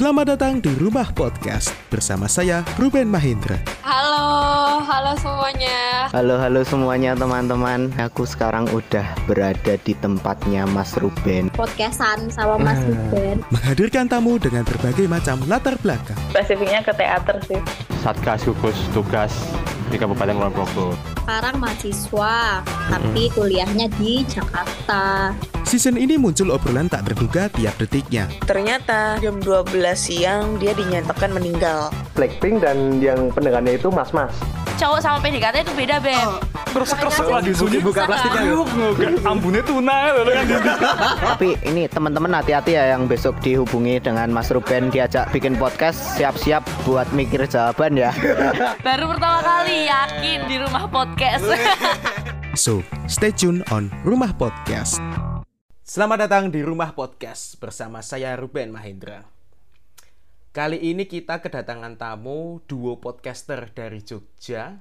Selamat datang di Rumah Podcast bersama saya Ruben Mahindra. Halo, halo semuanya. Halo halo semuanya teman-teman Aku sekarang udah berada di tempatnya Mas Ruben Podcastan sama Mas Ruben. Menghadirkan tamu dengan berbagai macam latar belakang. spesifiknya ke teater sih Satgas gugus tugas di Kabupaten Kulon Progo. Sekarang mahasiswa, tapi kuliahnya di Jakarta. Season ini muncul obrolan tak terduga tiap detiknya. Ternyata jam 12 siang dia dinyatakan meninggal. Blackpink dan yang pendengarnya itu mas-mas. cowok sama PDKT itu beda beb Terus lagi sunyi buka plastiknya yuk ambune tuna loh kan Tapi ini teman-teman hati-hati ya yang besok dihubungi dengan Mas Ruben Diajak bikin podcast siap-siap buat mikir jawaban ya baru pertama kali yakin di rumah podcast So, stay tune on Rumah Podcast. Selamat datang di Rumah Podcast bersama saya Ruben Mahendra. Kali ini kita kedatangan tamu duo podcaster dari Jogja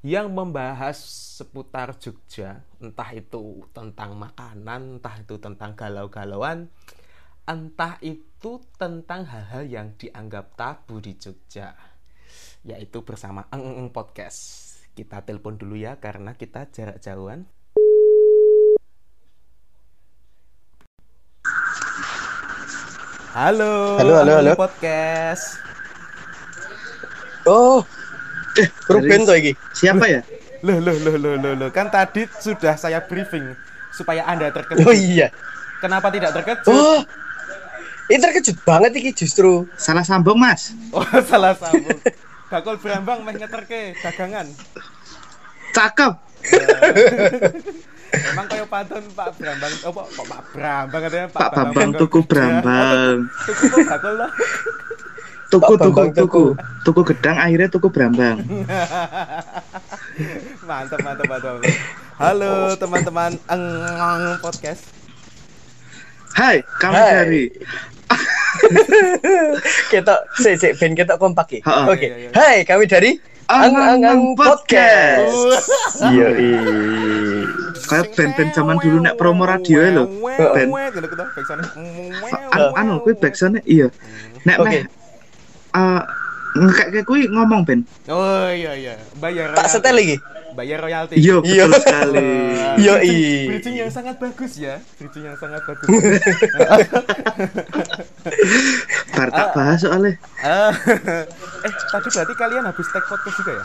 yang membahas seputar Jogja, entah itu tentang makanan, entah itu tentang galau-galauan, entah itu tentang hal-hal yang dianggap tabu di Jogja, yaitu bersama Eng Podcast. Kita telepon dulu ya karena kita jarak jauhan. Halo, Halo, halo, halo. Podcast. Oh, eh Ruben tuh iki. Siapa ya? Loh, loh, loh, loh, loh, loh. Kan tadi sudah saya briefing supaya Anda terkejut. Oh iya. Kenapa tidak terkejut? Oh, ini terkejut banget iki justru. Salah sambung mas. Oh, salah sambung. Bakul berambang meh ngeterke dagangan. Cakep. Emang kayak pantun Pak Brambang, oh Pak, Pak, Pak Brambang katanya Pak Bambang tuku Brambang. Tuku kok bakul lah. Tuku Pak tuku Bambang tuku. Tuku gedang akhirnya tuku Brambang. mantap, mantap, mantap. Halo teman-teman Eng Podcast. Hai, kami Hai. dari kita si si Ben kita kompak ya. Oke. Iya, iya, iya. Hai, kami dari Ang Ang Ang Podcast. Iya, kayak band-band zaman dulu nek promo radio ya lho. Ben. An anu kuwi backsound iya. Nek meh eh ngekek kuwi ngomong Ben. Oh iya iya, bayar Tak setel lagi. Bayar royalti. Iya, Iya. betul sekali. Yo Bridging- Bridging yang sangat bagus ya. Bridging yang sangat bagus. Bar tak bahas soalnya. Ah, eh, tadi berarti kalian habis take podcast juga ya?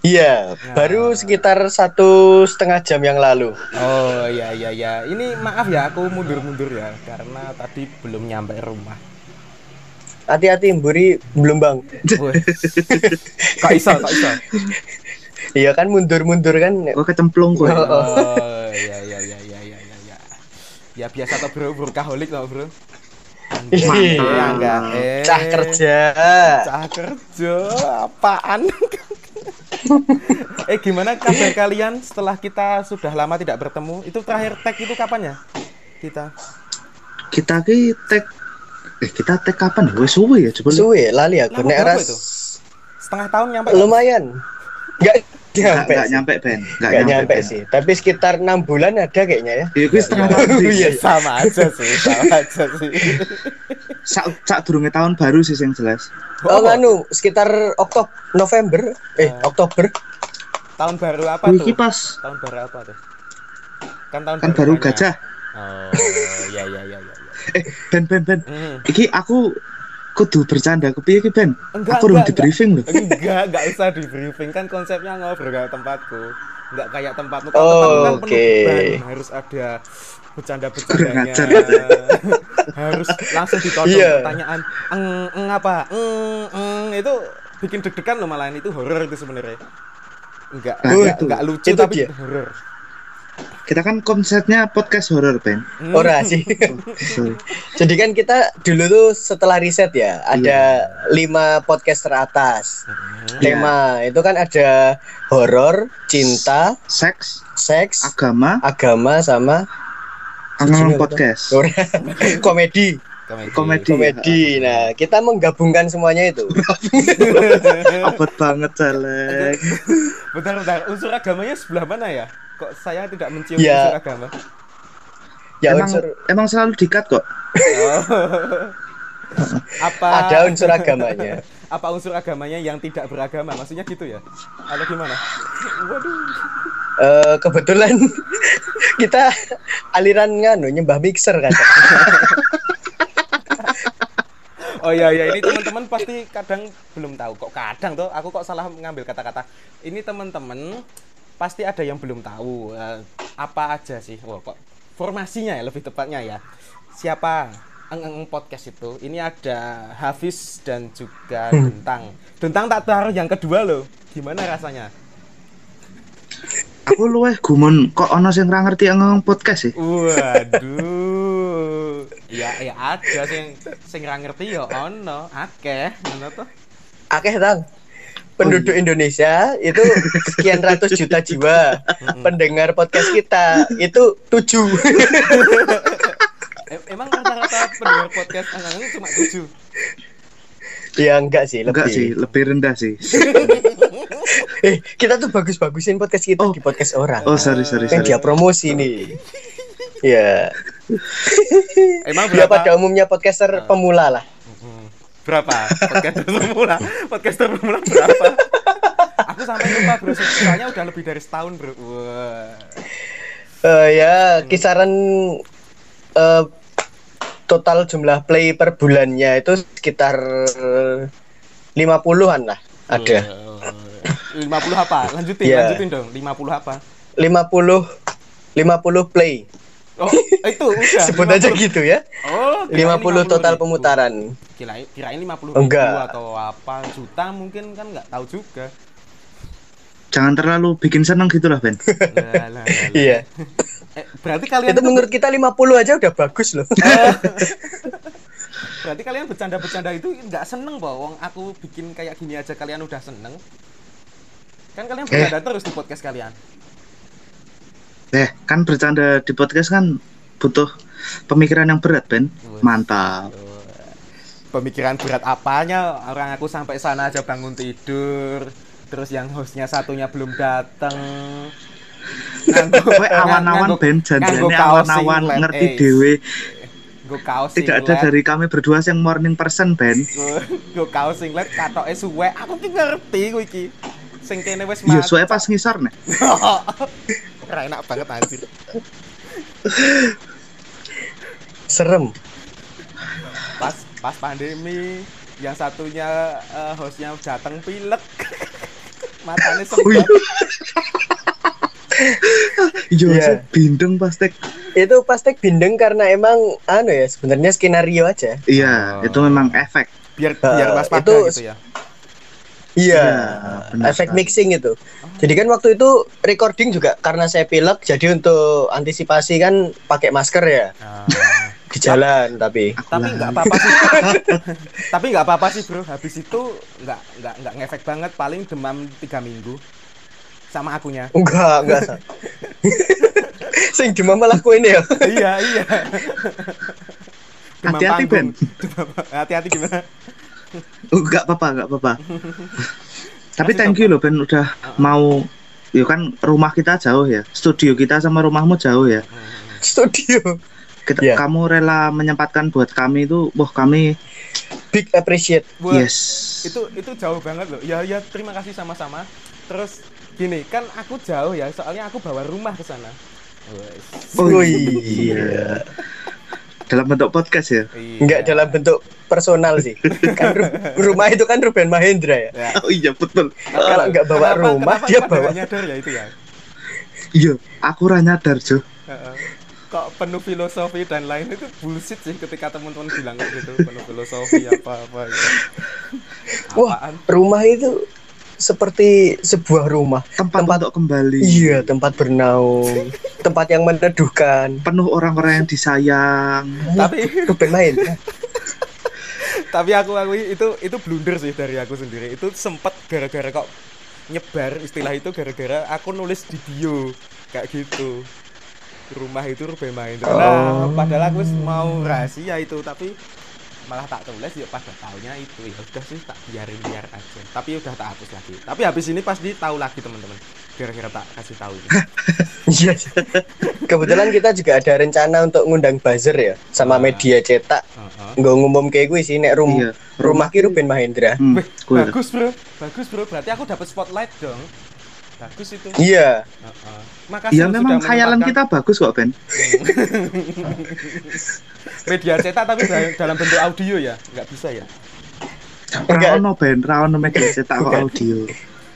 Iya, baru sekitar satu setengah jam yang lalu. Oh iya iya iya. Ini maaf ya aku mundur-mundur ya karena tadi belum nyampe rumah. Hati-hati Mburi belum bang. Kak Isa, Kak Isa. Iya kan mundur-mundur kan. Kok kecemplung kowe. Oh iya iya iya iya iya iya. Ya, ya biasa toh bro, workaholic loh bro. Iya. Ya enggak. Eh. Cah kerja. Cah kerja apaan? Eh gimana kabar kalian setelah kita sudah lama tidak bertemu? Itu terakhir tag itu kapan ya? Kita. Kita ki tag eh kita tag kapan ya? Wes suwe ya coba. Suwe lali aku nek ras itu? Setengah tahun nyampe. lumayan. Enggak nyampe. enggak sih. nyampe Ben. Enggak Nggak nyampe Ben. sih. Tapi sekitar enam bulan ada kayaknya ya. Ya kuwi setengah tahun sih. Iya, sama aja sih, sama aja sih. Sak sak durunge tahun baru sih yang jelas. Oh, nganu sekitar Oktober, November, eh Oktober. tahun baru apa Kuwi tuh? iki pas Tahun baru apa tuh? Kan tahun kan baru banyak. gajah. Oh, iya iya iya iya. Eh Ben Ben Ben. Hmm. Iki aku kudu bercanda kepiye iki Ben? Enggak, aku belum di briefing loh. Enggak, enggak usah di briefing kan konsepnya ngobrol kayak tempatku. Enggak kayak tempatmu. Oh, Kalau tempatmu kan penuh oke. beban, harus ada bercanda-bercandanya. Harus langsung ditodong Iya. pertanyaan. Eng, eng apa? Eng, eng itu bikin deg-degan loh malah itu horor itu sebenarnya. Enggak, Nah, enggak, itu. enggak lucu Itu tapi dia. horor. Kita kan konsepnya podcast horror Ben. Hmm. Ora sih. Jadi kan kita dulu tuh setelah riset ya, ada lima podcast teratas. Tema itu kan ada horor, cinta, Seks, seks, agama, agama sama angan Sini, podcast. Ora. komedi. Komedi. Komedi. Komedi. Nah, kita menggabungkan semuanya itu. Abot banget Celek. Bentar, bentar. Unsur agamanya sebelah mana ya? Kok saya tidak mencium Ya. unsur agama? Ya emang unsur emang selalu dikat kok. Oh. apa Ada unsur agamanya. apa unsur agamanya yang tidak beragama maksudnya gitu ya atau gimana waduh Eh, kebetulan kita aliran nganu nyembah mixer kan. oh iya iya ini teman-teman pasti kadang belum tahu kok kadang tuh aku kok salah ngambil kata-kata ini teman-teman pasti ada yang belum tahu eh, apa aja sih. Wah, kok formasinya ya lebih tepatnya ya. Siapa? Eng Eng podcast itu. Ini ada Hafiz dan juga Dentang Dentang tak taruh yang kedua loh. Gimana rasanya? Aku luweh gumun kok ono sing ra ngerti ngomong podcast sih. waduh. Ya ya ada sing sing ra ngerti ya ono. Akeh ngono tuh Akeh tang. Penduduk Indonesia itu sekian ratus juta jiwa. Pendengar podcast kita itu tujuh. Em- emang rata-rata pendengar podcast Eng Eng cuma tujuh ya enggak sih, lebih. Enggak sih, lebih rendah sih. Eh, kita tuh bagus-bagusin podcast kita Oh. di podcast orang. Oh, sorry sorry Media sorry. promosi nih. Ya, emang dia berapa pada umumnya podcaster pemula lah. Hmm. berapa podcaster pemula podcaster pemula berapa aku sampai lupa bro soalnya udah lebih dari setahun bro wah Eh ya, kisaran eh, total jumlah play per bulannya itu sekitar 50-an lah. Ada. 50 apa lanjutin Iya. lanjutin dong 50 apa 50 50 play. Oh itu udah Sebut 50. aja gitu ya. oh kirain 50 total ribu. pemutaran. kirain kirain 50 ribu Enggak. atau apa juta mungkin kan nggak tahu juga Jangan terlalu bikin seneng gitu lah, Ben. Lah, lah, lah, lah. Iya. eh, berarti kalian Itu menurut kita 50 aja udah bagus loh. berarti kalian bercanda-bercanda itu nggak seneng bahwa aku bikin kayak gini aja kalian udah seneng kan kalian bercanda terus di podcast kalian Eh, kan bercanda di podcast kan butuh pemikiran yang berat, Ben. Mantap. pemikiran berat apanya orang aku sampai sana aja bangun tidur terus yang hostnya satunya belum datang nganggo awan-awan Ben janjane awan-awan ngerti dhewe. gue kaos Tidak ada dari kami berdua yang morning person, Ben. gue kaos singlet katoke suwe aku ki ngerti gue iki sing kene wis Iya, mati soalnya pas ngisor nih. Ora enak banget anjir Serem. pas pas pandemi yang satunya eh, hostnya datang pilek matanya Oh, iya. sempet Iya, bindeng pasti. Itu pasti bindeng karena emang anu ya sebenarnya skenario aja. Iya, Oh. itu memang efek. biar biar Eh, waspada itu- gitu ya Iya, benar efek sekali. mixing itu. Jadi kan waktu itu recording juga karena saya pilek, jadi untuk antisipasi kan pakai masker ya Nah, di jalan tapi. tapi nggak apa-apa sih tapi nggak apa-apa sih bro habis itu nggak nggak nggak ngefek banget paling demam tiga minggu sama akunya Enggak, enggak. Sing demam malah kowe ini ya. iya iya Hati-hati, Ben. hati-hati gimana enggak apa-apa, enggak apa-apa. Tapi thank you loh Ben udah mau ya kan rumah kita jauh ya. Studio kita sama rumahmu jauh ya. Studio. Kita, Iya. Kamu rela menyempatkan buat kami itu, wah kami Big appreciate. Wah, yes. itu itu jauh banget loh ya ya terima kasih sama-sama terus gini kan aku jauh ya soalnya aku bawa rumah ke sana. Oh Wih. iya. Dalam bentuk podcast ya. Iya. Enggak dalam bentuk personal sih. Kan ru- rumah itu kan Ruben Mahendra ya. Ya. Oh iya betul. Kalau enggak bawa Kenapa- rumah kenapa dia pada bawa nggak nyadar ya itu ya Iya, aku ra nyadar, Jo. Heeh. kok penuh filosofi dan lain itu bullshit sih ketika teman-teman bilang kayak gitu penuh filosofi apa apa gitu. Wah, Apaan? rumah itu seperti sebuah rumah. Tempat, Tempat- untuk kembali. Iya, tempat bernaung, tempat yang meneduhkan. Penuh orang-orang yang disayang. tapi Ruben Mahendra. tapi aku aku itu itu blunder sih dari aku sendiri itu sempet gara-gara kok nyebar istilah itu gara-gara aku nulis di bio kayak gitu rumah itu Ruben Mahendra nah padahal aku wis mau rahasia itu tapi malah tak tulis ya pada tahunya itu ya udah sih tak biarin biar aja tapi udah tak hapus lagi tapi habis ini pasti tahu lagi teman-teman kira-kira tak kasih tahu ini. Iya. Kebetulan kita juga ada rencana untuk ngundang buzzer ya sama Ah. media cetak. Heeh. Nggak ngumum kayak gue sih nek rum Iya. rumah ki Ruben Mahendra. Hmm, bagus bro bagus bro berarti aku dapat spotlight dong bagus itu Iya. Heeh. makasih Iya lo memang sudah khayalan kita bagus kok Ben. media cetak tapi dalam- bentuk audio ya nggak bisa ya Enggak. Raono Ben, Raono media cetak kok audio.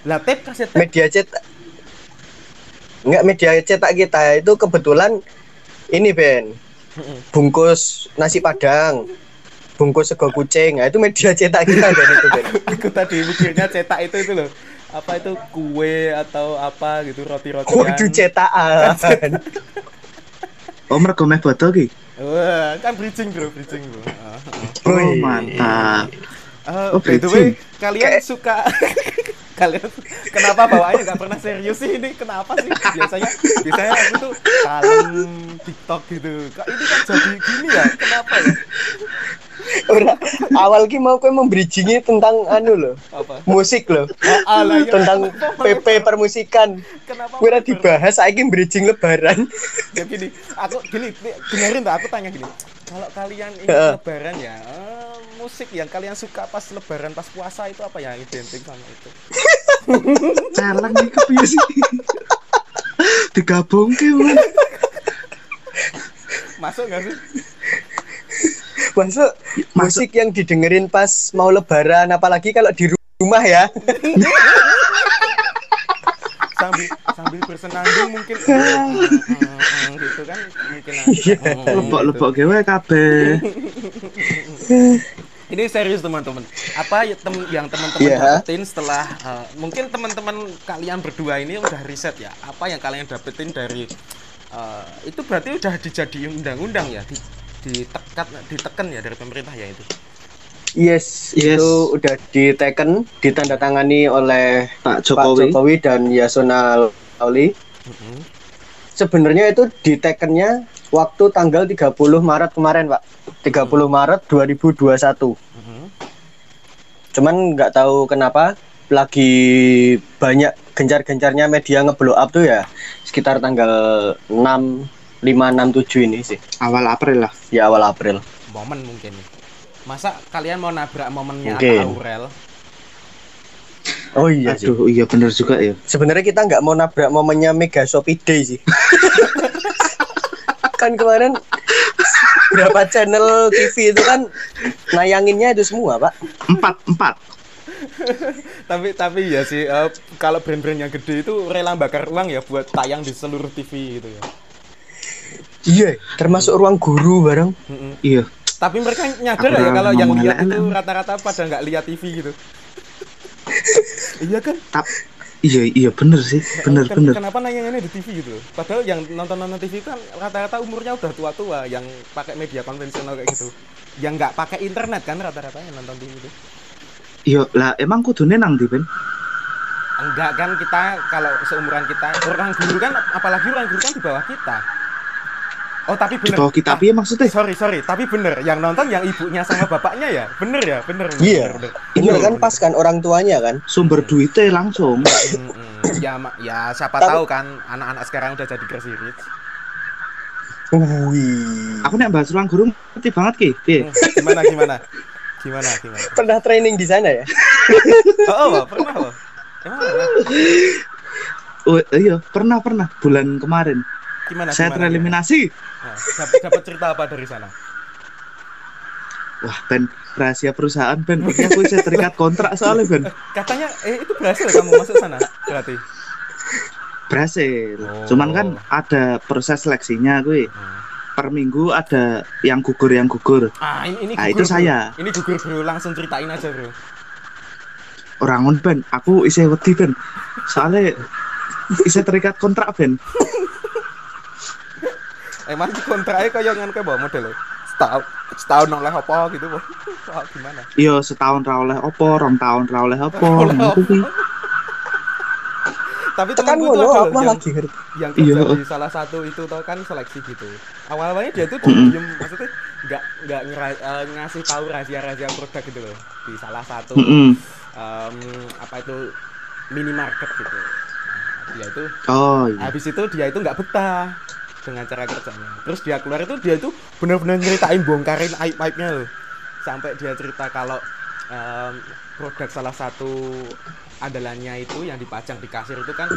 lah tape kaset tape Media cetak. Enggak media cetak kita itu kebetulan ini Ben. Bungkus nasi padang. Bungkus sego kucing. Nah, itu media cetak kita Ben itu Ben. aku tadi mikirnya cetak itu itu loh apa itu kue atau apa gitu roti-rotian Waduh cetakan. Oh mergo meh foto ki. Wah, kan bridging bro bridging bro. Oh Wih. mantap. Eh, Oh, by the way, kalian suka kalian kenapa bawaannya nggak pernah serius sih ini kenapa sih biasanya biasanya aku tuh kalem TikTok gitu kok ini kan jadi gini ya kenapa ya Ora, awal ki mau kowe membridgingi tentang anu loh, apa musik loh. Ah, alah, ya, tentang kenapa PP permusikan. kenapa Gue dibahas saiki bridging lebaran. ya gini aku gini dengerin tuh aku tanya gini kalau kalian ini Heeh. lebaran ya eh, musik yang kalian suka pas lebaran pas puasa itu apa yang identik sama itu Celeng iki kepiye sih? Digabung ke masuk nggak sih Masuk musik yang didengerin pas mau lebaran apalagi kalau di rumah ya. sambil sambil bersenandung mungkin eh, eh, eh, gitu kan mungkin Iya. eh, Lebok-lebok gitu. gawe kabeh. ini serius teman-teman apa ya tem- yang teman-teman Iya. dapetin setelah eh, mungkin teman-teman kalian berdua ini udah riset ya apa yang kalian dapetin dari eh, itu berarti udah dijadiin undang-undang ya ditekan diteken ya dari pemerintah ya itu Yes, Yes. itu udah diteken, ditandatangani oleh Pak Pak Jokowi. Jokowi dan Yasona Lawli. Sebenarnya itu ditekennya waktu tanggal 30 Maret kemarin, Pak. 30 Maret 2021. Cuman nggak tahu kenapa lagi banyak gencar-gencarnya media ngeblow up tuh ya sekitar tanggal 6 5 6 7 ini sih. Awal April lah. Ya awal April. momen mungkin masa kalian mau nabrak momennya. Atta Aurel Oh iya sih. Aduh, iya bener juga ya. Sebenarnya kita nggak mau nabrak momennya Mega Shopee Day sih. kan kemarin berapa channel TV itu kan nayanginnya itu semua, Pak. Empat, empat. tapi tapi ya sih eh, kalau brand-brand yang gede itu rela bakar uang ya buat tayang di seluruh TV gitu ya Iya, termasuk ruang guru bareng. Iya. tapi mereka nyadar ya kalau yang lihat itu rata-rata pada nggak lihat TV gitu iya kan Tap. Iya, iya bener sih. Bener, Ken- bener. kenapa nanyangannya di TV gitu loh padahal yang nonton-nonton TV kan rata-rata umurnya udah tua-tua yang pakai media konvensional kayak gitu yang nggak pakai internet kan rata-rata yang nonton TV itu Iya, lah emang kudune nang Ben? enggak kan kita kalau seumuran kita orang guru kan apalagi orang guru kan di bawah kita oh tapi Di bener bawah kita Ah, piye maksudnya? sorry sorry tapi bener yang nonton yang ibunya sama bapaknya ya bener ya bener bener, Iya. bener, Ini bener. kan pas kan orang tuanya kan. Sumber duitnya langsung. Mm, mm. ya ma- ya siapa Tapi- tahu kan anak-anak sekarang udah jadi crazy rich Wih. Aku nek bahas ruang guru ngerti banget ki. Hmm, gimana gimana gimana gimana Pernah training di sana ya? oh, oh pernah loh emang pernah Oh iya, pernah pernah bulan kemarin. Gimana Saya gimana, tereliminasi. Nah, dapat cerita apa dari sana Wah, Ben, rahasia perusahaan Ben. Ini aku saya terikat kontrak soalnya Ben. katanya eh itu berhasil kamu masuk sana berarti Berhasil. Oh. Cuman kan ada proses seleksinya gue. Per minggu ada yang gugur yang gugur. ah ini ini Ah, gugur, itu bro. saya. ini gugur bro langsung ceritain aja bro Orang Ben, aku isi wedi Ben. Soalnya isi terikat kontrak Ben. emang kontraknya kayak ngan kayak bawa model setahun setahun oleh apa gitu boh gimana? Iya setahun ra oleh opo, rong tahun ra oleh. Tekan tapi itu ngono ada apa yang, lagi yang kerja Iya. di salah satu itu tau kan seleksi gitu. Awal awalnya dia tuh diem maksudnya nggak nggak eh, ngasih tahu rahasia-rahasia produk gitu loh di salah satu apa itu minimarket gitu. Nah, dia itu Oh iya. habis itu dia itu nggak betah dengan cara kerjanya. Terus dia keluar itu dia itu benar-benar nyeritain bongkarin aib-aibnya loh. Sampai dia cerita kalau em, produk salah satu andalannya itu yang dipajang di kasir itu kan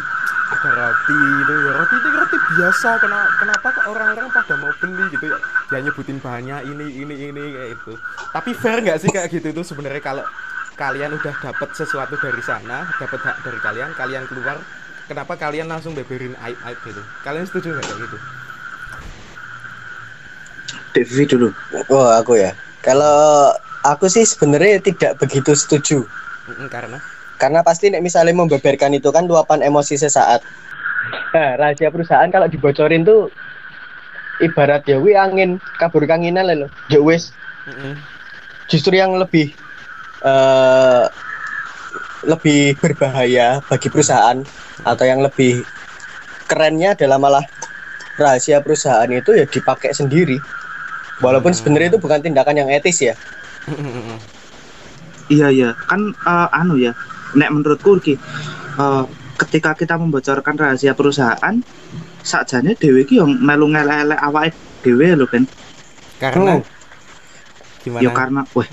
ada roti itu ya roti itu roti biasa kenapa kenapa kok orang-orang pada mau beli gitu ya dia nyebutin bahannya ini ini ini kayak itu tapi fair nggak sih kayak gitu itu sebenarnya kalau kalian udah dapat sesuatu dari sana dapat hak dari kalian kalian keluar kenapa kalian langsung beberin aib aib gitu kalian setuju nggak kayak gitu Devi dulu. Oh, aku ya. Kalau aku sih sebenarnya tidak begitu setuju. Karena Karena pasti nek misalnya membeberkan itu kan luapan emosi sesaat. Nah, rahasia perusahaan kalau dibocorin tuh ibarat ya wi angin kabur kanginan lah loh. Ya wis justru yang lebih eh lebih berbahaya bagi perusahaan atau yang lebih kerennya adalah malah rahasia perusahaan itu ya dipakai sendiri. Walaupun sebenarnya itu bukan tindakan yang etis ya. Iya iya kan eh, anu ya. Nek menurutku ki eh, ketika kita membocorkan rahasia perusahaan sakjane dhewe ki yang melu ngelek-elek awake dhewe lho Ben. karena Oh. gimana Ya karena weh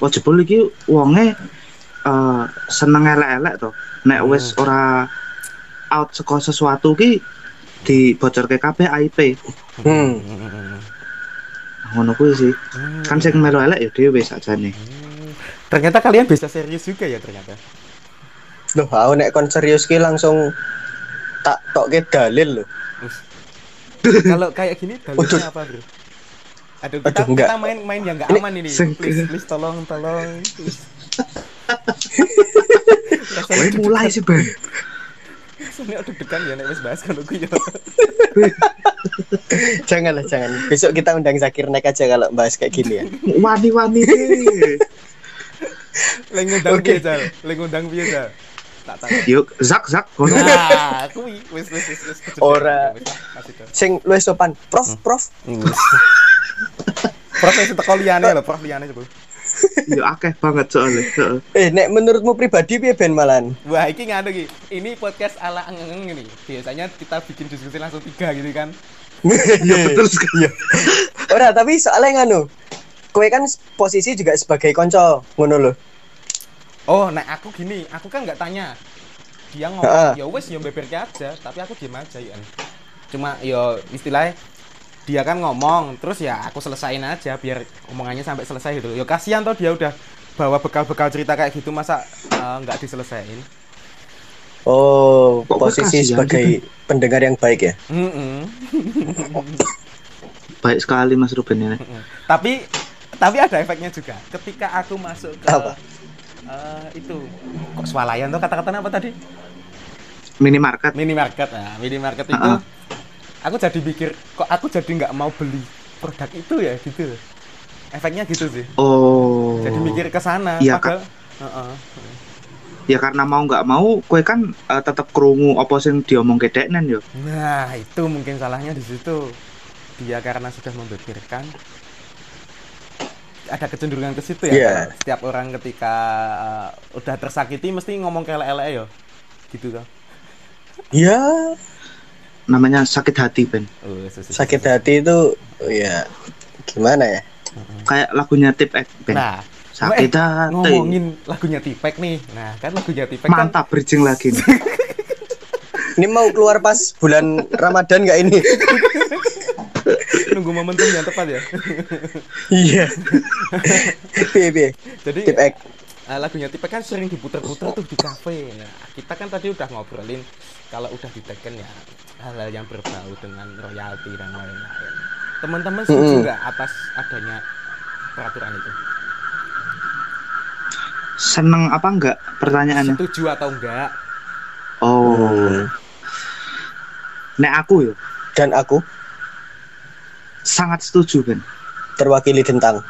oh jebul iki wonge eh seneng elek-elek to. Nek Hmm. wis ora out saka sesuatu ki dibocorke kabeh aib. Hmm. Ngono kuwi sih. Hmm. Kan sing melu elek ya dhewe sakjane. ternyata kalian bisa serius juga ya ternyata Loh, aku nek kon serius ki langsung tak tokke dalil loh. kalau kayak gini dalilnya apa bro aduh kita, Aduh, enggak. kita main main yang nggak Ini aman ini please please tolong tolong please. Weh mulai sih, Ben. Rasanya deg-degan ya nek wis bahas kalau gue ya. Janganlah, jangan. Besok kita undang Zakir Nek aja kalau bahas kayak gini ya. Wani-wani sih. Leng ngundang Oke. piye, Jal? Leng ngundang piye, Jal? Tak tak. Yuk, zak zak. Nah, kuwi wis wis wis. Ora. Sing luwih sopan, Prof, Prof. Prof wis teko liyane lho, Prof liyane coba. Ya akeh banget soalnya. Eh, nek menurutmu pribadi piye Ben Malan? Wah, iki nganu iki. Ini podcast ala engeng ini. Biasanya kita bikin diskusi langsung tiga gitu kan. Iya betul sekali. Ora, tapi soalnya nganu. Kowe kan posisi juga sebagai konco, ngono lho. Oh, nah aku gini, aku kan nggak tanya. Dia ngomong, ya wes ya bebernya aja, tapi aku diem aja ya. Cuma yo istilahnya dia kan ngomong, terus ya aku selesain aja biar omongannya sampai selesai gitu. Yo kasihan toh dia udah bawa bekal-bekal cerita kayak gitu masa eh, nggak diselesain. Oh, Kok posisi sebagai pendengar yang baik ya. Mm-mm. Baik sekali Mas Ruben ini. Mm-mm. Tapi tapi ada efeknya juga. Ketika aku masuk ke Apa? eh, itu kok swalayan tuh kata-katanya apa tadi? Minimarket. minimarket nah minimarket itu Ah. Aku jadi pikir kok aku jadi nggak mau beli produk itu ya gitu. Efeknya gitu sih. Oh. jadi mikir ke sana Iya, padahal Heeh. Ya karena mau nggak mau, kue kan eh, tetap kerungu apa sing diomong kedeknen yo. nah itu mungkin salahnya di situ. Dia karena sudah membeberkan. Ada kecenderungan ke situ ya Iya. kalau setiap orang ketika uh, udah tersakiti mesti ngomong ke elek ya gitu kan Ya, Namanya sakit hati Ben. oh, sus- sus- sakit sus. hati itu ya gimana ya? Kayak lagunya Tip X Ben. nah sakit eh, hati. ngomongin lagunya Tipek nih nah kan lagunya Tipek kan Mantap bridging lagi nih. Ini mau keluar pas bulan Ramadan nggak ini? nunggu momentum yang tepat ya Iya. Jadi Tip Eh, lagunya Tipek kan sering diputer-puter tuh di kafe nah kita kan tadi udah ngobrolin kalau udah diteken ya hal-hal yang berbau dengan royalti dan lain-lain teman-teman setuju Mm-mm. nggak atas adanya peraturan itu Seneng apa enggak pertanyaannya? setuju atau enggak Oh. Nek aku yo Dan aku sangat setuju Ben. terwakili tentang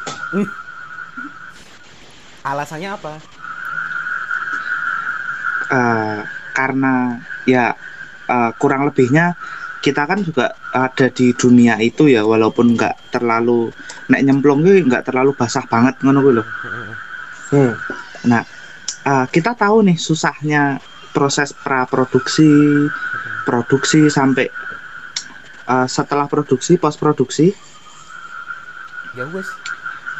alasannya apa Eh, karena ya eh, kurang lebihnya kita kan juga ada di dunia itu ya walaupun nggak terlalu nek nyemplung ki nggak terlalu basah banget ngono kuwi lho. Hmm. Nah, eh, kita tahu nih susahnya proses pra produksi, produksi sampai eh, setelah produksi, post produksi, Ya wes.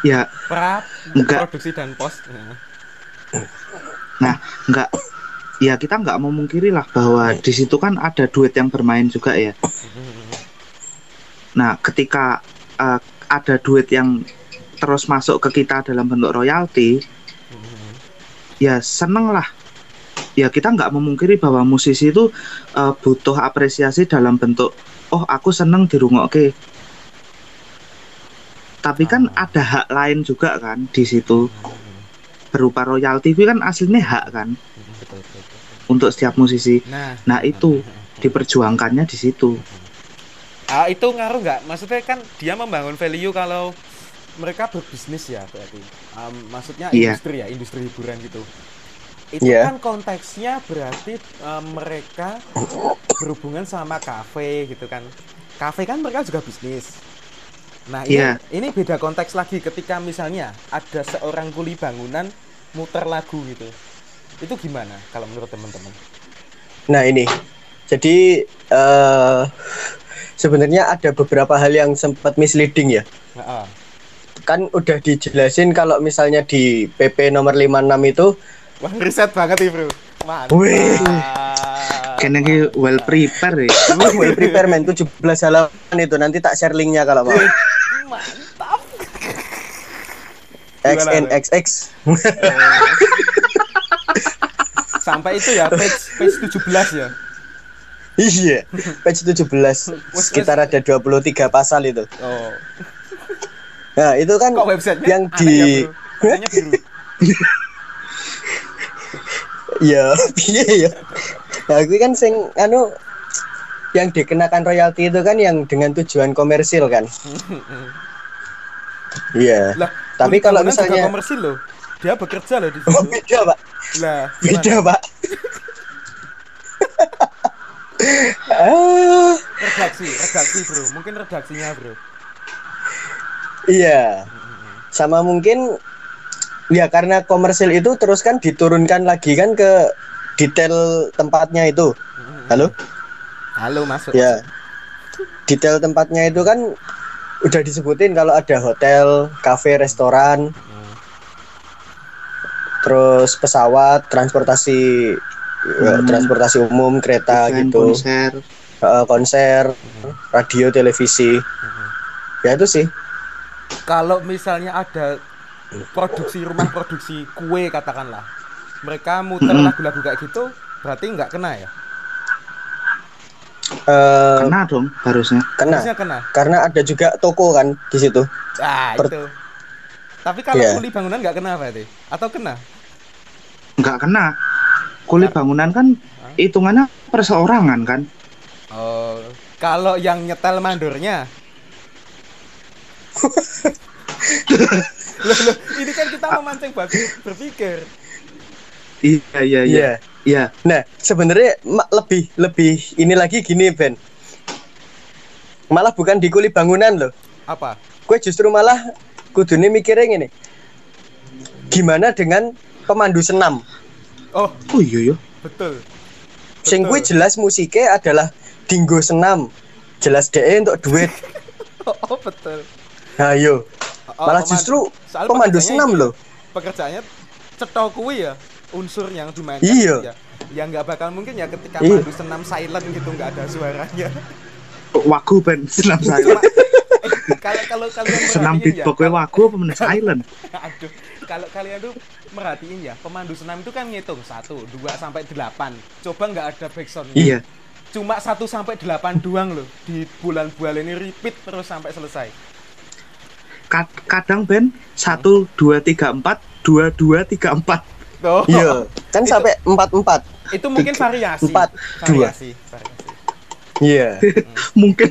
Ya Pra, Enggak. produksi dan post. Nah, nggak ya kita nggak memungkiri lah bahwa di situ kan ada duit yang bermain juga ya. Nah, ketika eh, ada duit yang terus masuk ke kita dalam bentuk royalti, ya seneng lah. Ya kita nggak memungkiri bahwa musisi itu eh, butuh apresiasi dalam bentuk, oh aku seneng dirungokke. Tapi kan ada hak lain juga kan di situ berupa royalti itu kan aslinya hak kan Betul, betul, betul. untuk setiap musisi. Nah, Nah itu diperjuangkannya di situ. Ah, itu ngaruh nggak? Maksudnya kan dia membangun value kalau mereka berbisnis ya berarti. Am, maksudnya Iya. industri ya, industri hiburan gitu. Itu Iya. kan konteksnya berarti em, mereka berhubungan sama kafe gitu kan. Kafe kan mereka juga bisnis. Nah, ini Iya. ini beda konteks lagi ketika misalnya ada seorang kuli bangunan muter lagu gitu. Itu gimana kalau menurut teman-teman? Nah ini, jadi eh sebenarnya ada beberapa hal yang sempat misleading ya. Heeh. Kan udah dijelasin kalau misalnya di PP nomor 56 itu, Wah, riset banget nih, Bro. Mantap. Wih. Ki well prepare ya. uh, well prepare man 17 halaman itu nanti tak share linknya kalau mau. Mantap. XNXX. Sampai itu ya page page 17 ya. Iya, page 17 sekitar ada 23 pasal itu. Oh. Nah, itu kan Kok websitenya yang aneh di ya, biru. ya, piye ya. Nah, gue kan sing anu yang dikenakan royalti itu kan yang dengan tujuan komersil kan. Iya. Lah, Tapi kalau misalnya komersil loh. Dia bekerja loh di Oh, situ. beda, Pak. Lah, Beda? Pak. redaksi, redaksi, Bro. Mungkin redaksinya, Bro. iya. Sama mungkin ya karena komersil itu terus kan diturunkan lagi kan ke detail tempatnya itu. Halo? Halo, masuk. Ya. Detail tempatnya itu kan udah disebutin kalau ada hotel, kafe, restoran, terus pesawat, transportasi eh, Hmm. transportasi umum, kereta Event, gitu, konser. konser, radio, televisi. Ya itu sih. Kalau misalnya ada produksi rumah produksi kue katakanlah. Mereka muter Mm-mm. lagu-lagu kayak gitu, berarti nggak kena ya? Eh, Kena dong harusnya. kena. Harusnya kena. Karena ada juga toko kan di situ. Ah, Per- itu. Tapi kalau Iya. kuli bangunan nggak kena berarti? Atau kena? Nggak kena. Kulit bangunan kan hitungannya perseorangan kan. Oh, kalau yang nyetel mandornya. loh, loh, ini kan kita memancing bagi berpikir. Iya iya iya. Iya. Iya. Nah, sebenarnya lebih lebih ini lagi gini, Ben. Malah bukan di kuli bangunan loh. Apa? Gue justru malah kudune mikirnya gini. Gimana dengan pemandu senam? Oh, Oh iya ya. betul. Sing gue jelas musiknya adalah dinggo senam. Jelas DE untuk duit. Oh, betul. Nah, yo. Oh, Malah pemandu- justru soal pemandu senam loh. Pekerjaannya cetok kuwi ya unsur yang dimainkan Iya. ya. Ya nggak bakal mungkin ya ketika Iya. mandu senam silent gitu nggak ada suaranya. Wagu ben senam silent. eh, kalau kalau kalian senam ya, beatbox kalau- wagu apa men silent? Aduh, kalau kalian tuh merhatiin ya, pemandu senam itu kan ngitung 1, 2 sampai 8. Coba nggak ada backsound. Iya. Cuma 1 sampai 8 doang loh di bulan-bulan ini repeat terus sampai selesai. Kad- Kadang ben satu dua tiga empat dua dua tiga empat. Tuh. Iya. Kan Itu- sampai empat-empat. Itu mungkin Tiga, variasi. empat, dua. variasi, variasi. Iya. Mungkin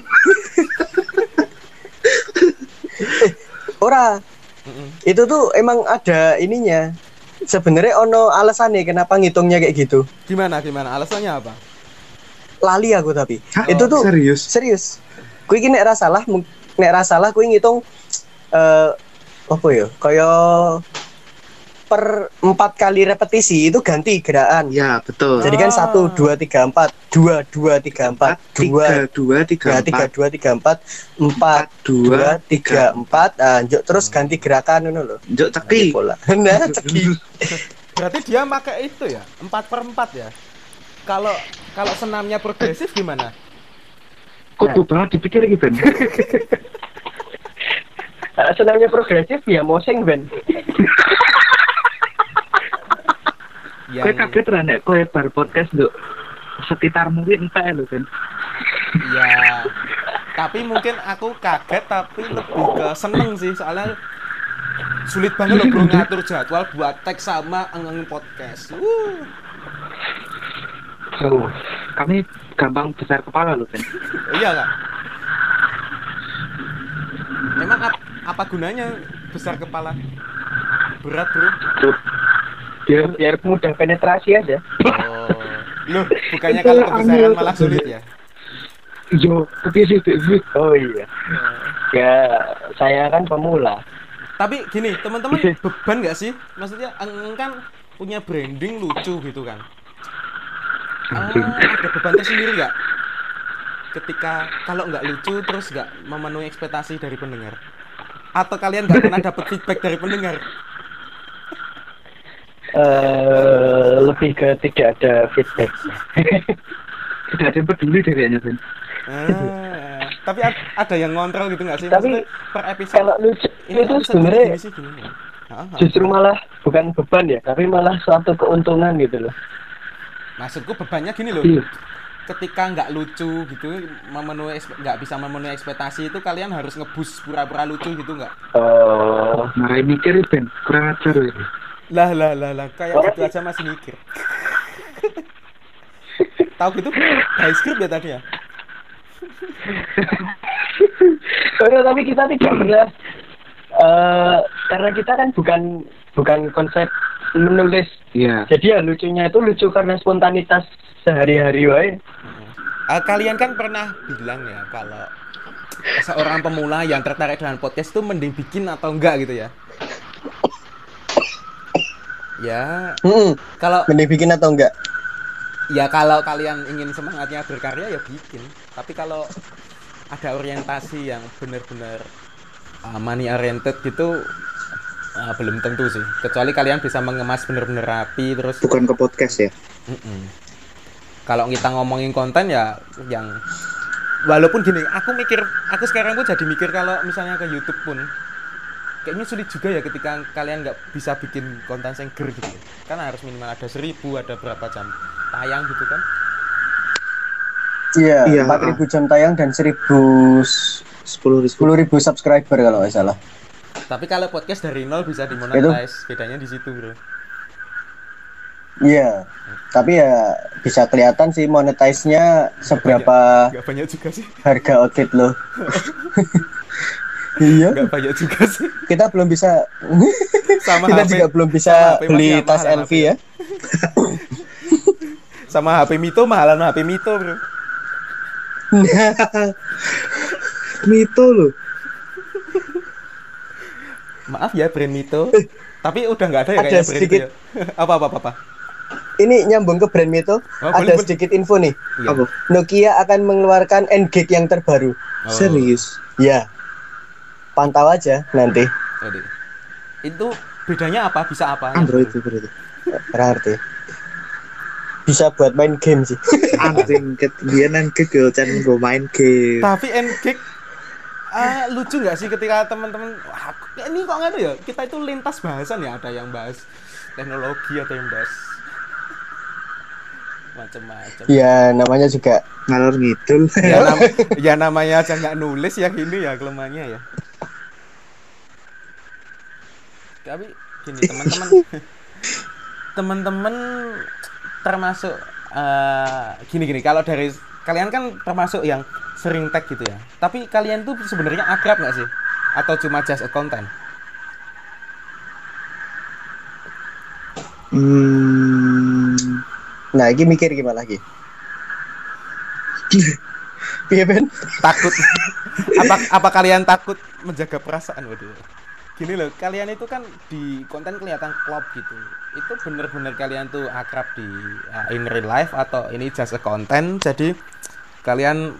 Ora. Mm-mm. Itu tuh emang ada ininya. Sebenarnya ono alasannya kenapa ngitungnya kayak gitu. Gimana gimana? Alasannya apa? Lali aku tapi. Hah? Itu tuh serius. serius. Kui iki nek ra salah, nek ra salah kui ngitung eh apa ya? Kayak per empat kali repetisi itu ganti gerakan. Ya, betul. Jadi kan satu dua tiga empat dua dua tiga empat dua dua tiga tiga tiga empat dua tiga empat empat dua tiga empat ah njuk terus ganti gerakan ngono lho Juk Ganti ceki. bola nah ceki Berarti dia pakai itu ya, 4 per 4 ya. Kalau kalau senamnya progresif gimana? Kudu banget dipikir iki, Ben. senamnya progresif ya moseng Ben Kowe kaget ra nek kowe bar podcast nduk sekitar mungkin entek lho, Ben. Ya, tapi mungkin aku kaget tapi lebih ke seneng sih soalnya sulit banget loh bro ngatur jadwal buat teks sama engeng podcast. Uh, So, kami gampang besar kepala lho, Ben. iya kak. Emang ap- apa gunanya besar kepala? Berat bro. Biar biar mudah penetrasi aja Oh, loh bukannya kalau kebesaran malah sulit ya? Yo, tapi sih oh iya ya saya kan pemula Tapi gini teman-teman beban nggak sih? Maksudnya kan punya branding lucu gitu kan? Ah, ada beban tersendiri nggak? Ketika kalau nggak lucu terus nggak memenuhi ekspektasi dari pendengar? Atau kalian nggak pernah dapat feedback dari pendengar? Eh lebih ke tidak ada feedback Tidak ada yang peduli darinya, Ben. Ah, tapi ad- ada yang ngontrol gitu nggak sih? Tapi Maksudnya per episode kalau lucu ini itu episode sebenarnya ya? Ah, ah. justru malah bukan beban ya tapi malah suatu keuntungan gitu loh Maksudku bebannya gini loh. Iya. Ketika nggak lucu gitu, memenuhi nggak bisa memenuhi ekspektasi itu kalian harus ngebus pura-pura lucu gitu nggak? oh Marai mikir Ben, kurang ajar. Lah lah lah lah kayak gitu aja masih mikir. Tahu gitu? By script ya tadi ya. Tapi kita tidak pernah eh karena kita kan bukan bukan konsep menulis Iya. jadi ya lucunya itu lucu karena spontanitas sehari-hari wae Ah, kalian kan pernah bilang ya kalau seorang pemula yang tertarik dengan podcast itu mending bikin atau enggak gitu ya? Ya, Mm-mm. kalau mending bikin atau enggak ya kalau kalian ingin semangatnya berkarya ya bikin tapi kalau ada orientasi yang benar-benar uh, money oriented gitu uh, belum tentu sih kecuali kalian bisa mengemas benar-benar rapi terus Bukan ke podcast ya. Mm-mm. kalau kita ngomongin konten ya yang walaupun gini aku mikir aku sekarang pun jadi mikir kalau misalnya ke YouTube pun kayaknya sulit juga ya ketika kalian nggak bisa bikin konten yang ger gitu kan harus minimal ada seribu ada berapa jam tayang gitu kan? Iya Iya. empat ribu jam tayang dan seribu Sepuluh ribu. sepuluh ribu subscriber kalau nggak salah. Tapi kalau podcast dari nol bisa dimonetize bedanya di situ bro. Iya tapi ya bisa kelihatan sih monetize-nya seberapa nggak banyak juga sih. harga outfit lo iya nggak banyak juga sih kita belum bisa sama kita HP juga belum bisa HP beli tas LV HP. ya sama HP Mito mahalan HP Mito bro Mito loh. maaf ya brand Mito tapi udah nggak ada ya Ada kayaknya brand sedikit. ya apa apa apa, apa. ini nyambung ke brand Mito Oh, ada boleh. sedikit info nih Iya. Nokia akan mengeluarkan N-Gage yang terbaru Oh. Serius. ya pantau aja nanti. Jadi, itu bedanya apa? Bisa apa? Android itu berarti. Ngerti. Bisa buat main game sih. Anjing ketinggian ke Chan. Gue main game. tapi Ngig ah, lucu nggak sih ketika teman-teman ini kok nggak ada ya? Kita itu lintas bahasan ya ada yang bahas teknologi atau yang bahas macam-macam. Ya namanya juga Ngalor ngidul. ya, nam- ya namanya aja nggak nulis ya gini ya kelemahannya ya tapi gini teman-teman. Teman-teman termasuk eh, gini-gini kalau dari kalian kan termasuk yang sering tag gitu ya. Tapi kalian tuh sebenarnya akrab nggak sih? Atau cuma just a content? Hmm, nah ini mikir gimana lagi? Piye Ben? takut. Apa apa kalian takut menjaga perasaan? Waduh gini loh kalian itu kan di konten kelihatan klop gitu. Itu bener-bener kalian tuh akrab di uh, in real life atau ini just a konten jadi kalian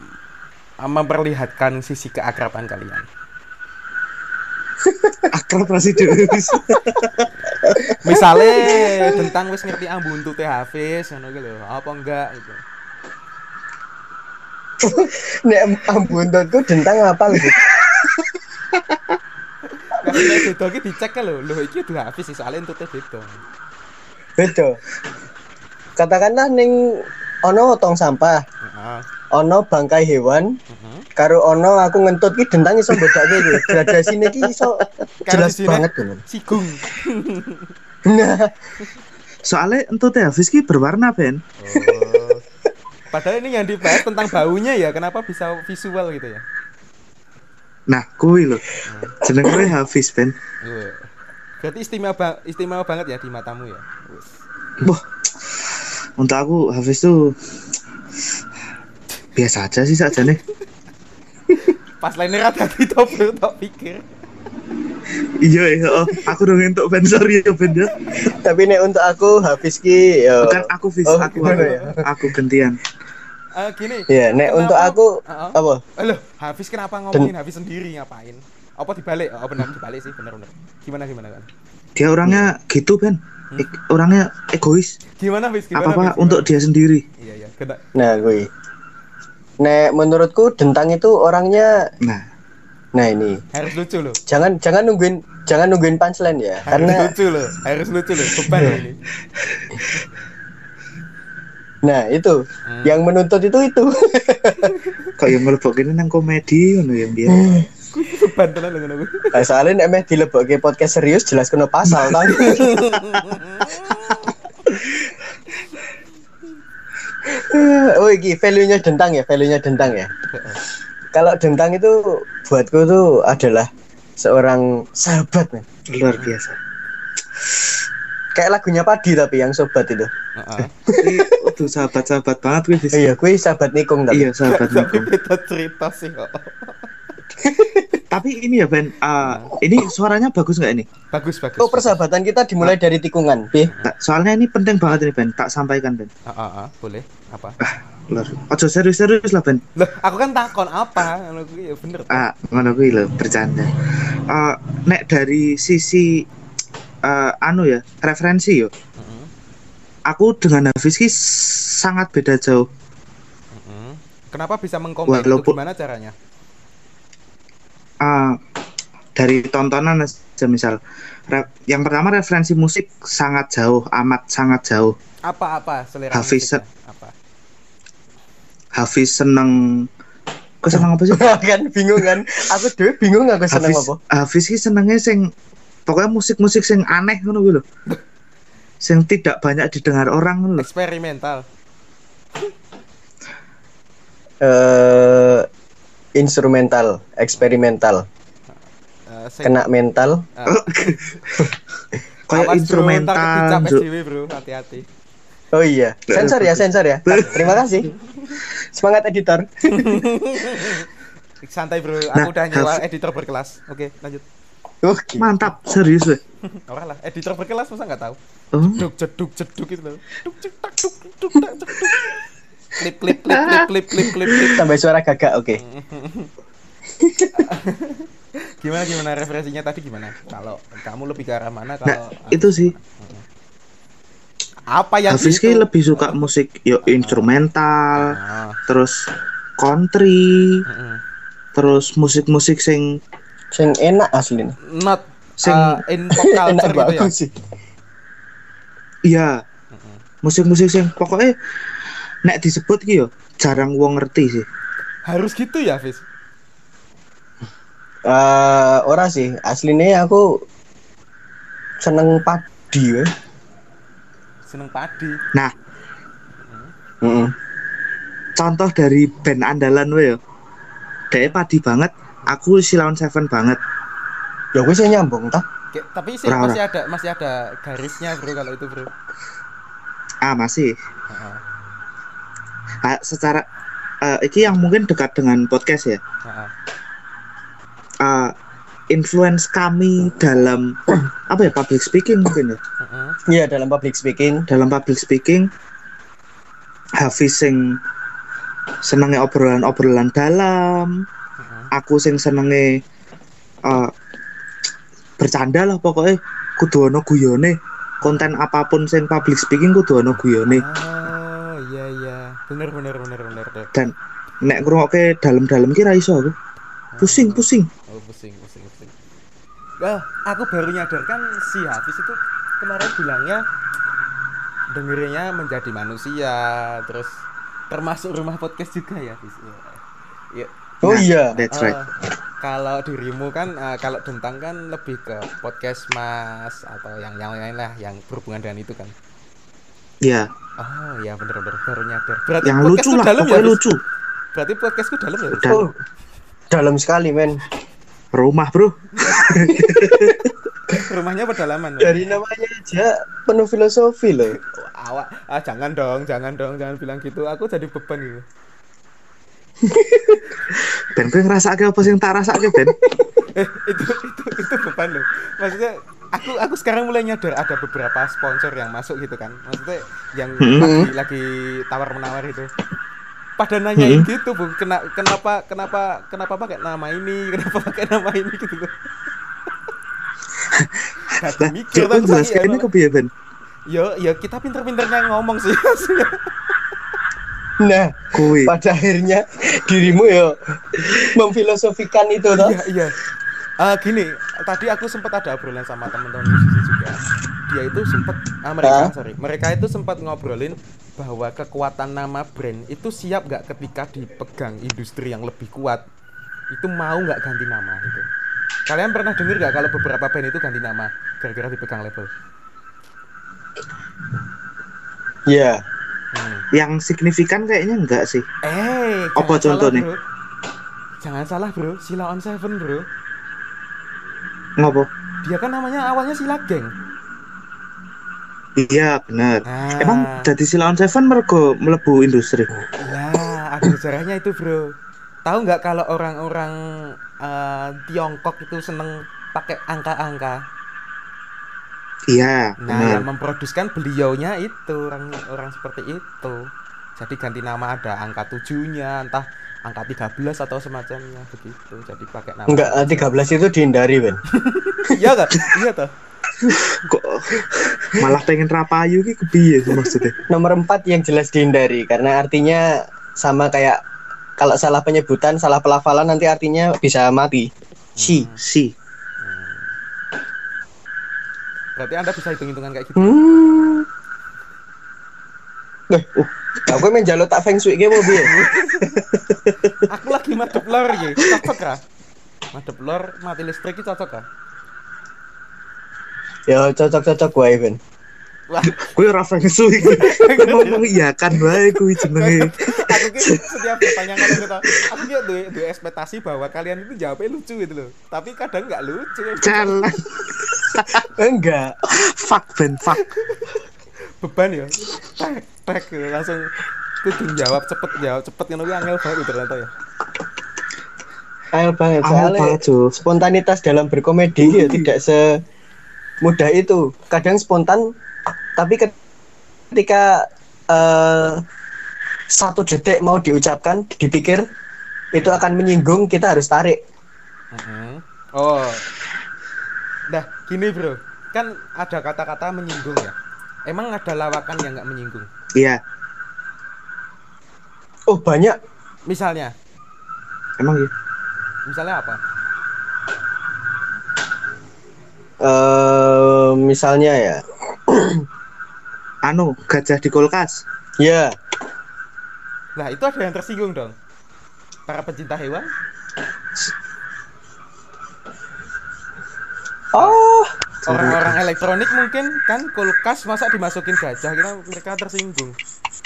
uh, memperlihatkan sisi keakraban kalian. Akrab presiden. misalnya tentang wis ngerti ambuntu teh Hafiz ngono gitu apa enggak gitu. Nek tuh dentang apa lho? Tapi nek beda iki dicek kan lho, lho iki udah Hafiz sih soalnya entute beda. Beda. Katakanlah ning ono tong sampah, Heeh. ono bangkai hewan, heeh. karo ono aku ngentut ki dentang iso bedake iki. Gradasine ki iso jelas banget kan. Sigung. Nah, Soalnya entut teh Hafiz ki berwarna Ben. Oh. Padahal ini yang dibahas tentang baunya ya, kenapa bisa visual gitu ya? Nah, kuwi lho. Jeneng kuwi Hafiz Ben. Iya. Berarti istimewa ba- istimewa banget ya di matamu ya. Wes. Wah. Untuk aku Hafiz tuh biasa aja sih saja nih. Pas lainnya rada gitu bro, tak pikir. Iya iya, oh, aku dong untuk Ben sorry ya Ben ya. tapi nek untuk aku Hafiz ki ya Bukan aku Fiz, Oh, aku aku, ya? aku gantian. Eh gini. Ya, nek untuk aku Heeh. apa? Loh, Hafiz kenapa ngomongin Hafiz sendiri ngapain? Apa dibalik? Oh benar dibalik sih, benar benar. Gimana gimana kan? Dia orangnya gitu Ben. E- orangnya egois. Gimana Hafiz? Gimana, Apa-apa Hafiz? untuk dia sendiri. Iya iya, kena. Nah, gue. Nek menurutku dentang itu orangnya Nah, nah ini. Harus lucu loh. Jangan jangan nungguin jangan nungguin punchline ya. Harus Karena lucu loh. Harus lucu loh. Beban ini. nah, itu Hmm. yang menuntut itu itu. yang mlebu nang komedi ngono ya biar. Beban tenan lho ngono. Nah, soalnya nek meh dilebokke podcast serius jelas kena pasal kan. oh iki value-nya dentang ya, value-nya dentang ya. Kalau dentang itu buatku tuh adalah seorang sahabat men. Luar biasa. Kayak lagunya Padi tapi yang sobat itu. Heeh. Ini tuh sahabat-sahabat banget gue. Iya, gue sahabat nikung tapi. Iya, sahabat Tapi Nikum. beda cerita sih kok. Tapi ini ya Ben, ah, ini suaranya bagus nggak ini? Bagus bagus. Oh, persahabatan kita dimulai dari tikungan. Bi. Nah, soalnya ini penting banget ini Ben, tak sampaikan Ben. Ah, ah, ah, boleh. Apa? Lur, ojo serius-serius lah Ben. Loh, aku kan takon apa? Ngono kuwi ya bener. Ah, ngono kuwi lho, bercanda. Eh, nek dari sisi eh, anu ya, referensi yo. Heeh. Aku dengan Hafiz ki sangat beda jauh. heeh. Kenapa bisa mengkombin itu Walaupun- gimana caranya? Ah, dari tontonan aja misal Re- yang pertama referensi musik sangat jauh, amat sangat jauh. Apa-apa selera Hafiz musiknya? Apa? Hafiz seneng Kok seneng apa sih? kan bingung kan? Aku dhewe bingung aku seneng Hafiz, apa. Hafiz ki senengnya sing pokoknya musik-musik sing aneh ngono lho. Sing tidak banyak didengar orang ngono lho. Eksperimental. Eh instrumental, eksperimental, Eh, sing- kena mental. Ah. Kayak instrumental. Bro. Hati-hati. Oh iya, sensor ya, sensor ya. Terima kasih. Semangat editor. Santai, bro. Aku Nah, udah nyewa editor berkelas. Oke, lanjut. Oke. Mantap, serius weh. Orang lah, editor berkelas masa nggak tahu? Oh, Jeduk, jeduk, jeduk itu loh. Duk, cek, tak, duk, duk, tak, duk. Klip, klip, klip, klip, klip, klip, klip, klip. Tambah suara gagak, oke. Gimana gimana referensinya tadi gimana? Kalau kamu lebih ke arah mana? nah Kalau itu sih. apa yang Hafiz itu? ki lebih suka musik yo instrumental, Ah, terus country, terus musik-musik sing Sing enak asli. not Sing- uh, in pop enak culture gitu ya. sih. iya. Musik-musik sing pokoknya nek disebut ki yo jarang wong ngerti sih. Harus gitu ya, Fis? Eh, ora sih, aslinya aku seneng padi ya. Seneng padi. Nah, Heeh. contoh dari band andalan we yo. Dia padi banget, aku Silaun Seven banget. Ya gue sih nyambung tak. Tapi sih masih ada masih ada garisnya, Bro, kalau itu, Bro. Ah, masih. Heeh. Ah, secara eh iki yang mungkin dekat dengan podcast ya. Heeh. Eh, influence kami dalam apa ya public speaking mungkin ya. Heeh. Iya dalam public speaking. Dalam public speaking Hafiz sing senenge obrolan-obrolan dalam, aku sing senenge eh, bercanda lah pokoknya kudu ono guyone konten apa pun sing public speaking kudu ono guyone Oh, iya iya. Bener bener bener bener. bener. dan nek ngrungokke dalam-dalam ki ra iso aku pusing pusing Oh, pusing pusing pusing. Wah, aku baru nyadar kan si Hafiz itu kemarin bilangnya dengerinnya menjadi manusia, terus termasuk rumah podcast juga ya, Hafiz. Ya. Oh Nah, iya. that's right Eh, kalau dirimu kan eh, kalau Dentang kan lebih ke podcast Mas atau yang yang lain lah yang berhubungan dengan itu kan. ya Oh, ya bener bener baru nyadar. Berarti yang lucu podcastku lah dalam ya, lucu Berarti podcastku dalam ya. Dan Oh, dalam sekali men. rumah bro Rumahnya pedalaman. Dari namanya aja penuh filosofi loh. awak ah jangan dong jangan dong jangan bilang gitu aku jadi beban gitu Ben gue ngerasa apa sih yang tak rasa Ben? Eh itu itu itu beban loh. Maksudnya aku aku sekarang mulai nyadar ada beberapa sponsor yang masuk gitu kan. Maksudnya yang Hmm. lagi lagi tawar menawar itu. Pada nanyain gitu bu. Kena, kenapa kenapa kenapa pakai nama ini? Kenapa pakai nama ini gitu loh lah mikir coba tapi jelas ya, ini kepiye Ben? Yo yo kita pinter-pinternya ngomong sih Nah, kuwi pada akhirnya dirimu ya memfilosofikan itu toh. Iya, iya. Ah, gini, tadi aku sempat ada obrolan sama teman-teman musisi juga. Dia itu sempat ah, mereka, sorry, mereka itu sempat ngobrolin bahwa kekuatan nama brand itu siap nggak ketika dipegang industri yang lebih kuat. Itu mau nggak ganti nama gitu. Kalian pernah dengar nggak kalau beberapa band itu ganti nama gara-gara dipegang label? Iya. Hmm. yang signifikan kayaknya enggak sih Eh, Apa salah, contohnya? bro. Jangan salah, bro. Sila on Seven, bro. ngopo Dia kan namanya awalnya Sila Geng. iya benar Nah. emang jadi Silaon Seven mergo melebu industri Lah, ada sejarahnya itu, Bro. Tahu nggak kalau orang-orang eh, Tiongkok itu seneng pakai angka-angka? Iya Nah, yang memproduksikan beliaunya itu orang orang seperti itu. Jadi ganti nama ada angka tujuhnya, entah angka 13 atau semacamnya begitu. Jadi pakai nama. Enggak, eh, 13 itu dihindari, Ben. iya kan? Iya toh. kok malah pengen rapayu ki kepiye sih maksudnya Nomor 4 yang jelas dihindari karena artinya sama kayak kalau salah penyebutan, salah pelafalan nanti artinya bisa mati. Si. si Berarti Anda bisa hitung-hitungan kayak gitu. Hmm. Weh, uh, aku main jalur tak feng shui ke mobil. Aku lagi madep lor ya, cocok kah? Madep lor mati listrik itu cocok kah? Ya cocok-cocok gue, Ben. Wah, Kuwi ora feng shui. Ngomong iya kan wae kuwi jenenge. aku ki setiap bertanya kalau kita aku ki duwe duwe ekspektasi bahwa kalian itu jawabnya lucu gitu loh tapi kadang nggak lucu Jalan. Enggak. Fuck Ben, fuck. beban ya tek tek gitu langsung kudu jawab cepet jawab cepet kan angel banget gitu ternyata ya Angel banget Angel soalnya banget, spontanitas dalam berkomedi ya tidak semudah itu. Kadang spontan tapi ketika eh, satu detik mau diucapkan, dipikir itu akan menyinggung, kita harus tarik. Mhm. oh dah gini bro. Kan ada kata-kata menyinggung ya. Emang ada lawakan yang nggak menyinggung? Iya, Oh banyak. misalnya? Emang ya. misalnya apa? Eh misalnya ya, Anu, gajah di kulkas. ya Nah, itu ada yang tersinggung dong. Para pecinta hewan, oh orang-orang elektronik mungkin kan kulkas masa dimasukin gajah kira mereka tersinggung.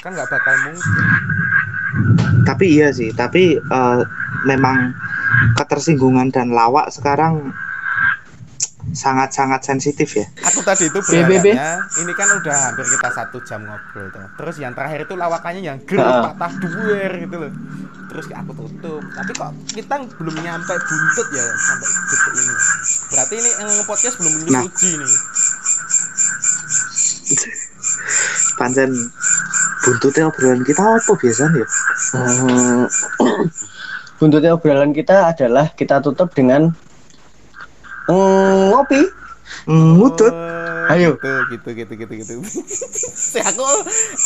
Kan nggak bakal mungkin. Tapi iya sih, tapi eh, memang ketersinggungan dan lawak sekarang sangat-sangat sensitif ya. Aku tadi itu berharapnya ini kan udah hampir kita satu jam ngobrol tuh. Terus yang terakhir itu lawakannya yang ger Ah. patah duer gitu loh. Terus aku tutup. Tapi kok kita belum nyampe buntut ya sampai detik ini. Berarti ini yang podcast belum Nah. uji nih. Pancen buntutnya obrolan kita apa biasanya ya? Hmm, buntutnya obrolan kita adalah kita tutup dengan mm, ngopi. Ngutut. Oh, Ayo. Gitu gitu gitu gitu gitu. Sih aku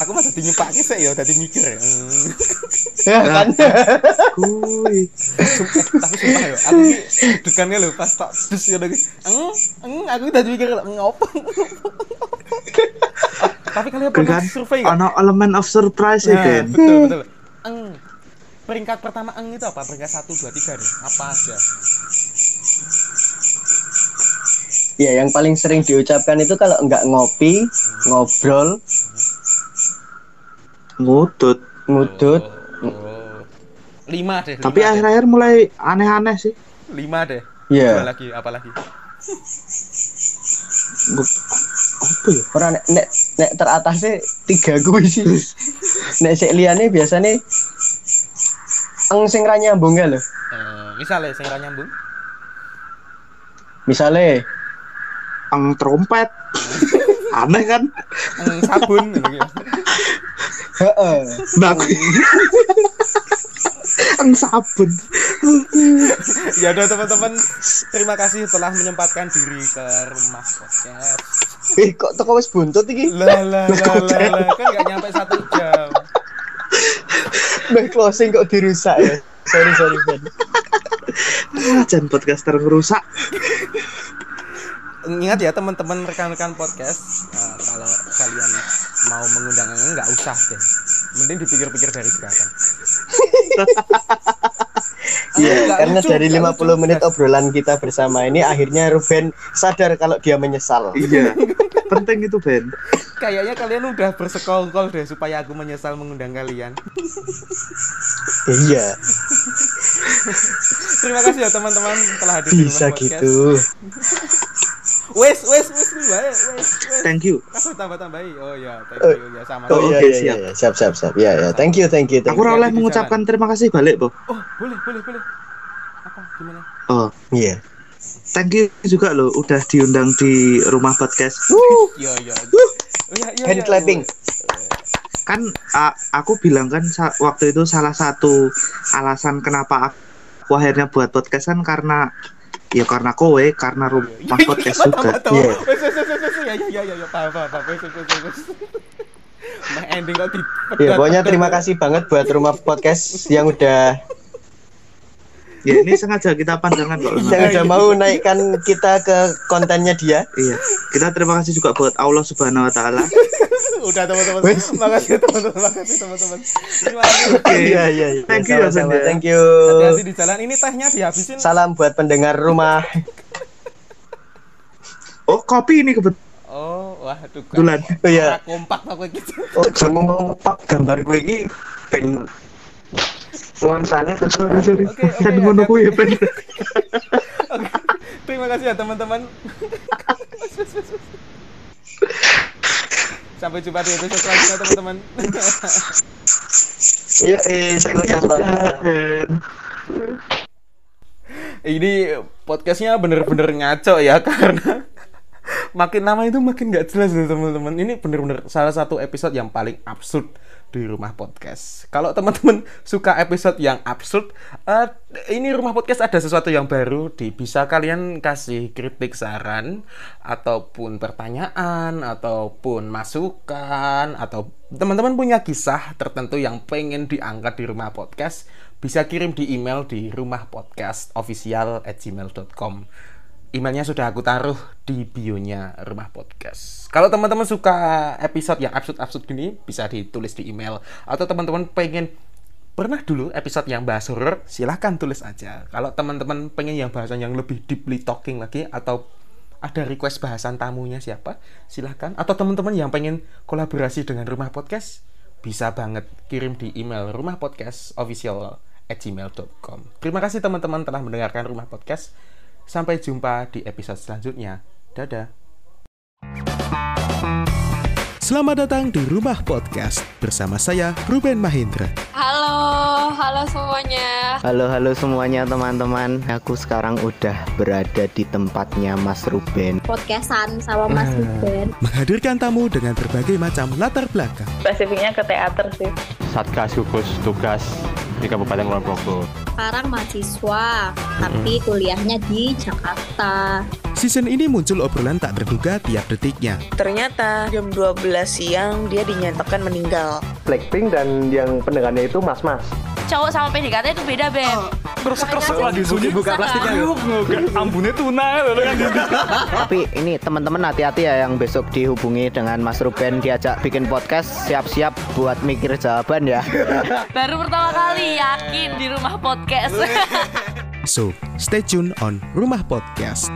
aku masih dinyepake sih ya tadi mikir ya. Ya kan? Kuy. Tapi sumpah ya, aku ki degannya lho pas tak dus ngono ki. Eng, eng aku tadi mikir ngopo. tapi kalian pernah Kan survei nggak? ono elemen of surprise ya, Nah, betul betul. Eng. Peringkat pertama eng itu apa? Peringkat 1 2 3 deh. Apa aja? Ya yang paling sering diucapkan itu kalau nggak ngopi, ngobrol, Ngutut. ngudut. Oh. Lima deh. Tapi lima akhir-akhir mulai aneh-aneh sih. lima deh. Iya. Dua lagi, apa lagi? Ngut- Apa ya? Orang nek nek, nek teratasnya tiga gue sih. nek sik liyane biasanya eng sing ra nyambung ya lho. Eh, misalnya sing ra nyambung. Misale Ang trompet. Aneh kan? Eng sabun gitu. heeh. Nah, aku- Ang sabun. ya udah teman-teman terima kasih telah menyempatkan diri ke rumah podcast Eh kok toko wis buntut iki? lah lah lah kan nggak nyampe satu jam Meh closing kok dirusak ya. Sorry sorry Ben. Ah, Jangan podcaster ngerusak. Ingat ya teman-teman rekan-rekan podcast eh, kalau kalian mau mengundang Eng, nggak usah deh mending dipikir-pikir dari sekarang Iya, Nggak karena lucu, dari nggak 50 lucu. menit obrolan kita bersama ini akhirnya Ruben sadar kalau dia menyesal. Iya. Penting itu, Ben. kayaknya kalian udah bersekongkol deh supaya aku menyesal mengundang kalian Iya, terima kasih ya teman-teman telah hadir di bisa rumah podcast gitu. Wes wes wes wes wes Thank you. Aku tambah-tambahi. Oh ya, thank Oh. you ya sama. Oh iya Oke, iya siap. iya, siap siap siap. Iya ya, thank you thank you. Thank Aku oleh mengucapkan terima kasih balik, Bo. Oh, boleh, boleh, boleh. Apa? Gimana? Oh, Iya. thank you juga loh udah diundang di rumah podcast. Yo yo. Iya, Hand iya. clapping. Kan a- aku bilang kan sa- waktu itu salah satu alasan kenapa aku akhirnya buat podcast kan karena ya karena kowe, karena rumah podcast juga. Iya. Wes wes, wes. Ya ya ya ya ya paham paham paham. Mah ending kok di Iya, pokoknya terima kasih banget buat rumah podcast yang udah Ya ini sengaja kita pandangan kok. yang udah mau naikkan kita ke kontennya dia. Iya, kita terima kasih juga buat Allah Subhanahu wa taala. Udah teman-teman. Makasih teman-teman. Makasih teman-teman. Terima kasih. Iya iya iya. Thank you, ya. Thank you. Hati-hati di jalan. Ini tehnya dihabisin. Salam buat pendengar rumah. Oh, kopi ini kebetulan. Oh, wah, tuh. Kebetulan. Oh, iya. Kompak aku gitu. Oh, jangan ngomong pak gambar gue ini ben nuansanya sesuai oke, Dan ngono kuwi ya, Ben. Terima kasih ya teman-teman. Sampai jumpa di episode selanjutnya teman-teman. Iya, eh, Ini podcastnya bener-bener ngaco ya karena makin lama itu makin nggak jelas loh teman-teman. Ini bener-bener salah satu episode yang paling absurd di rumah podcast. Kalau teman-teman suka episode yang absurd, eh, ini rumah podcast ada sesuatu yang baru. Di bisa kalian kasih kritik saran ataupun pertanyaan ataupun masukan atau teman-teman punya kisah tertentu yang pengen diangkat di rumah podcast bisa kirim di email di rumahpodcastofficial@gmail.com emailnya sudah aku taruh di bionya rumah podcast kalau teman-teman suka episode yang absurd-absurd gini bisa ditulis di email. Atau teman-teman pengen pernah dulu episode yang bahas horror? Silahkan tulis aja. Kalau teman-teman pengen yang bahasan yang lebih deeply talking lagi atau ada request bahasan tamunya siapa silahkan. Atau teman-teman yang pengen kolaborasi dengan rumah podcast bisa banget kirim di email rumah podcast official terima kasih teman-teman telah mendengarkan rumah podcast. Sampai jumpa di episode selanjutnya. Dadah. Selamat datang di Rumah Podcast bersama saya Ruben Mahendra. Halo, halo semuanya. Halo halo semuanya teman-teman. Aku sekarang udah berada di tempatnya Mas Ruben. Podcastan sama Mas Ruben. Menghadirkan tamu dengan berbagai macam latar belakang. Spesifiknya ke teater sih. Satgas gugus tugas di Kabupaten Kulon Progo. Sekarang mahasiswa, tapi kuliahnya di Jakarta. Season ini muncul obrolan tak terduga tiap detiknya. Ternyata jam 12 siang dia dinyatakan meninggal. Blackpink dan yang pendengarnya itu mas-mas. Cowok sama PDKT itu beda, Beb. Kresek-kresek lagi sunyi buka plastiknya. Ayo, nggak. Ambune tuna lho kan. Tapi ini teman-teman hati-hati ya yang besok dihubungi dengan Mas Ruben diajak bikin podcast siap-siap buat mikir jawaban ya. Baru pertama kali yakin di rumah podcast. So, stay tune on Rumah Podcast.